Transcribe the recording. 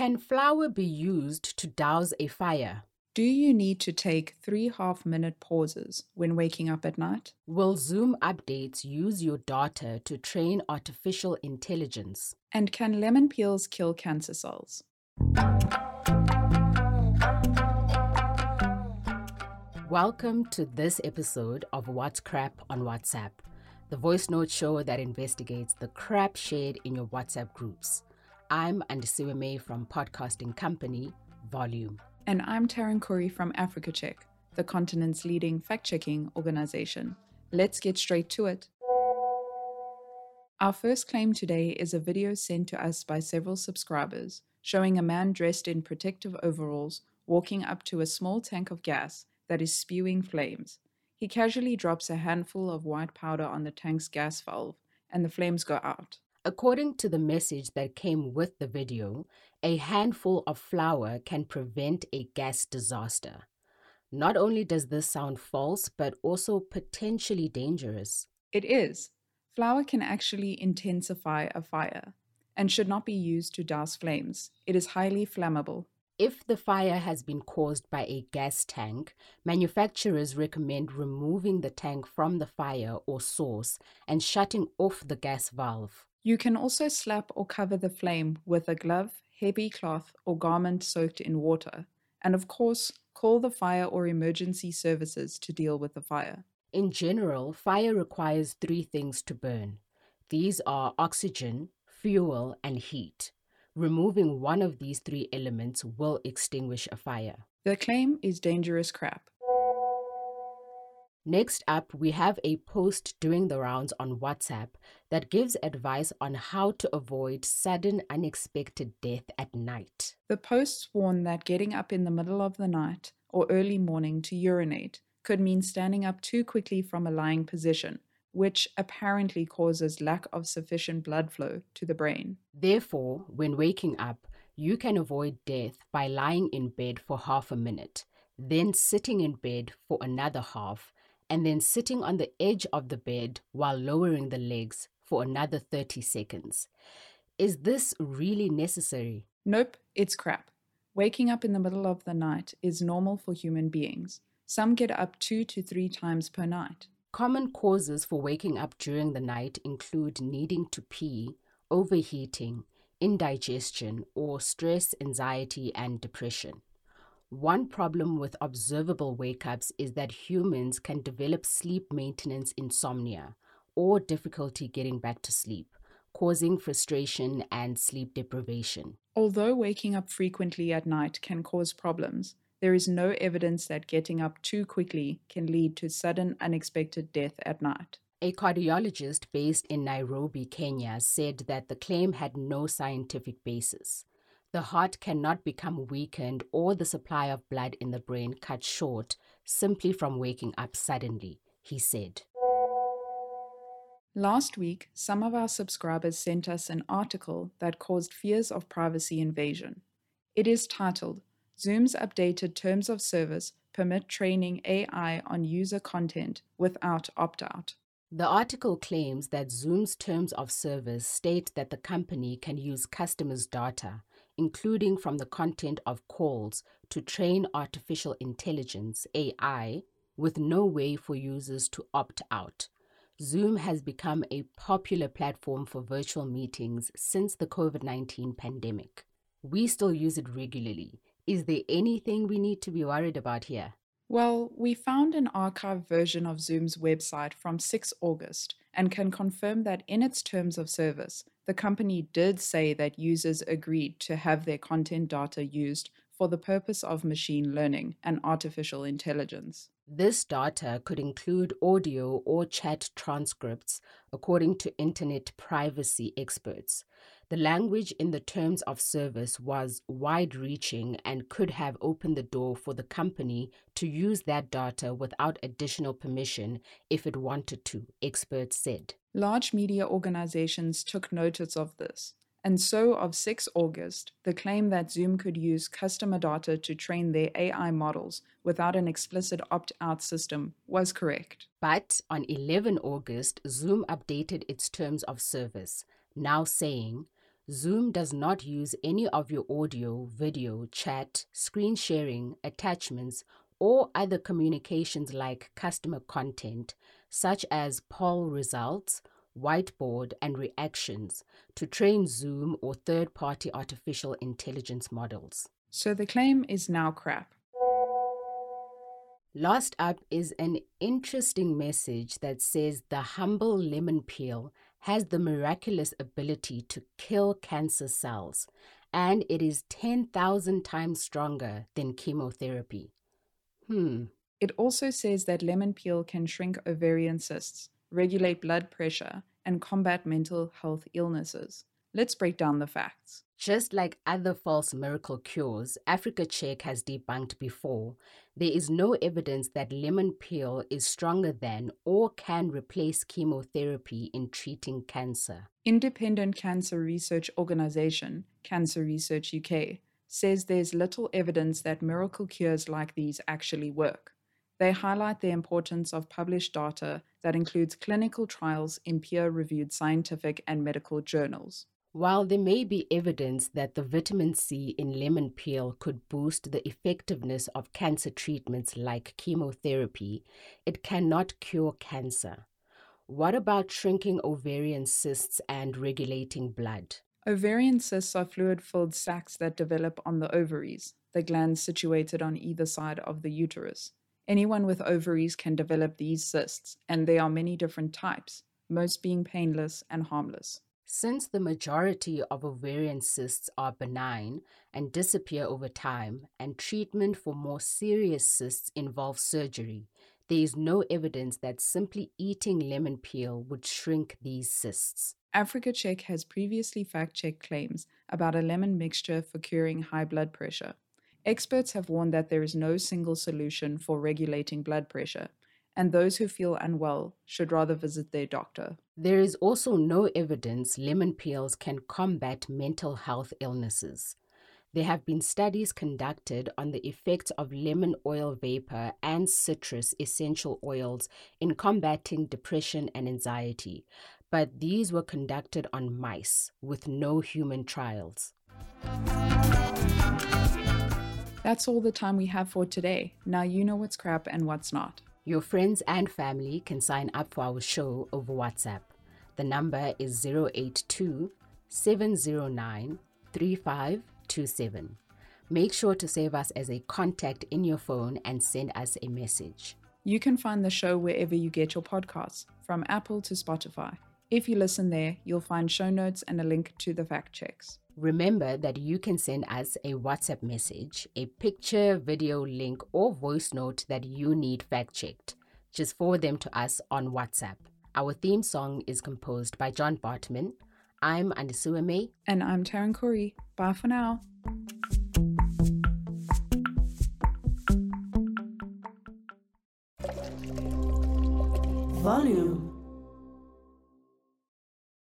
Can flour be used to douse a fire? Do you need to take three half minute pauses when waking up at night? Will Zoom updates use your data to train artificial intelligence? And can lemon peels kill cancer cells? Welcome to this episode of What's Crap on WhatsApp, the voice note show that investigates the crap shared in your WhatsApp groups. I'm Andisiwe May from podcasting company Volume. And I'm Taryn Curry from Africa Check, the continent's leading fact checking organization. Let's get straight to it. Our first claim today is a video sent to us by several subscribers showing a man dressed in protective overalls walking up to a small tank of gas that is spewing flames. He casually drops a handful of white powder on the tank's gas valve, and the flames go out. According to the message that came with the video, a handful of flour can prevent a gas disaster. Not only does this sound false, but also potentially dangerous. It is. Flour can actually intensify a fire and should not be used to douse flames. It is highly flammable. If the fire has been caused by a gas tank, manufacturers recommend removing the tank from the fire or source and shutting off the gas valve. You can also slap or cover the flame with a glove, heavy cloth, or garment soaked in water. And of course, call the fire or emergency services to deal with the fire. In general, fire requires three things to burn. These are oxygen, fuel, and heat. Removing one of these three elements will extinguish a fire. The claim is dangerous crap. Next up, we have a post doing the rounds on WhatsApp that gives advice on how to avoid sudden, unexpected death at night. The posts warn that getting up in the middle of the night or early morning to urinate could mean standing up too quickly from a lying position, which apparently causes lack of sufficient blood flow to the brain. Therefore, when waking up, you can avoid death by lying in bed for half a minute, then sitting in bed for another half, and then sitting on the edge of the bed while lowering the legs for another 30 seconds. Is this really necessary? Nope, it's crap. Waking up in the middle of the night is normal for human beings. Some get up two to three times per night. Common causes for waking up during the night include needing to pee, overheating, indigestion, or stress, anxiety, and depression. One problem with observable wake ups is that humans can develop sleep maintenance insomnia or difficulty getting back to sleep, causing frustration and sleep deprivation. Although waking up frequently at night can cause problems, there is no evidence that getting up too quickly can lead to sudden, unexpected death at night. A cardiologist based in Nairobi, Kenya, said that the claim had no scientific basis. The heart cannot become weakened or the supply of blood in the brain cut short simply from waking up suddenly, he said. Last week, some of our subscribers sent us an article that caused fears of privacy invasion. It is titled Zoom's updated terms of service permit training AI on user content without opt out. The article claims that Zoom's terms of service state that the company can use customers' data, including from the content of calls, to train artificial intelligence AI with no way for users to opt out. Zoom has become a popular platform for virtual meetings since the COVID 19 pandemic. We still use it regularly is there anything we need to be worried about here? Well, we found an archived version of Zoom's website from 6 August and can confirm that in its terms of service, the company did say that users agreed to have their content data used for the purpose of machine learning and artificial intelligence. This data could include audio or chat transcripts, according to internet privacy experts. The language in the terms of service was wide reaching and could have opened the door for the company to use that data without additional permission if it wanted to, experts said. Large media organizations took notice of this. And so, of 6 August, the claim that Zoom could use customer data to train their AI models without an explicit opt out system was correct. But on 11 August, Zoom updated its terms of service, now saying Zoom does not use any of your audio, video, chat, screen sharing, attachments, or other communications like customer content, such as poll results, whiteboard, and reactions, to train Zoom or third party artificial intelligence models. So the claim is now crap. Last up is an interesting message that says the humble lemon peel has the miraculous ability to kill cancer cells, and it is 10,000 times stronger than chemotherapy. Hmm. It also says that lemon peel can shrink ovarian cysts, regulate blood pressure, and combat mental health illnesses. Let's break down the facts. Just like other false miracle cures Africa Check has debunked before, there is no evidence that lemon peel is stronger than or can replace chemotherapy in treating cancer. Independent cancer research organization, Cancer Research UK, says there's little evidence that miracle cures like these actually work. They highlight the importance of published data that includes clinical trials in peer reviewed scientific and medical journals. While there may be evidence that the vitamin C in lemon peel could boost the effectiveness of cancer treatments like chemotherapy, it cannot cure cancer. What about shrinking ovarian cysts and regulating blood? Ovarian cysts are fluid filled sacs that develop on the ovaries, the glands situated on either side of the uterus. Anyone with ovaries can develop these cysts, and there are many different types, most being painless and harmless. Since the majority of ovarian cysts are benign and disappear over time, and treatment for more serious cysts involves surgery, there is no evidence that simply eating lemon peel would shrink these cysts. Africa Check has previously fact checked claims about a lemon mixture for curing high blood pressure. Experts have warned that there is no single solution for regulating blood pressure, and those who feel unwell should rather visit their doctor. There is also no evidence lemon peels can combat mental health illnesses. There have been studies conducted on the effects of lemon oil vapor and citrus essential oils in combating depression and anxiety, but these were conducted on mice with no human trials. That's all the time we have for today. Now you know what's crap and what's not. Your friends and family can sign up for our show over WhatsApp. The number is 082 709 3527. Make sure to save us as a contact in your phone and send us a message. You can find the show wherever you get your podcasts, from Apple to Spotify. If you listen there, you'll find show notes and a link to the fact checks. Remember that you can send us a WhatsApp message, a picture, video link, or voice note that you need fact checked. Just forward them to us on WhatsApp. Our theme song is composed by John Bartman. I'm Andisiwe May. And I'm Taryn Corey. Bye for now. Volume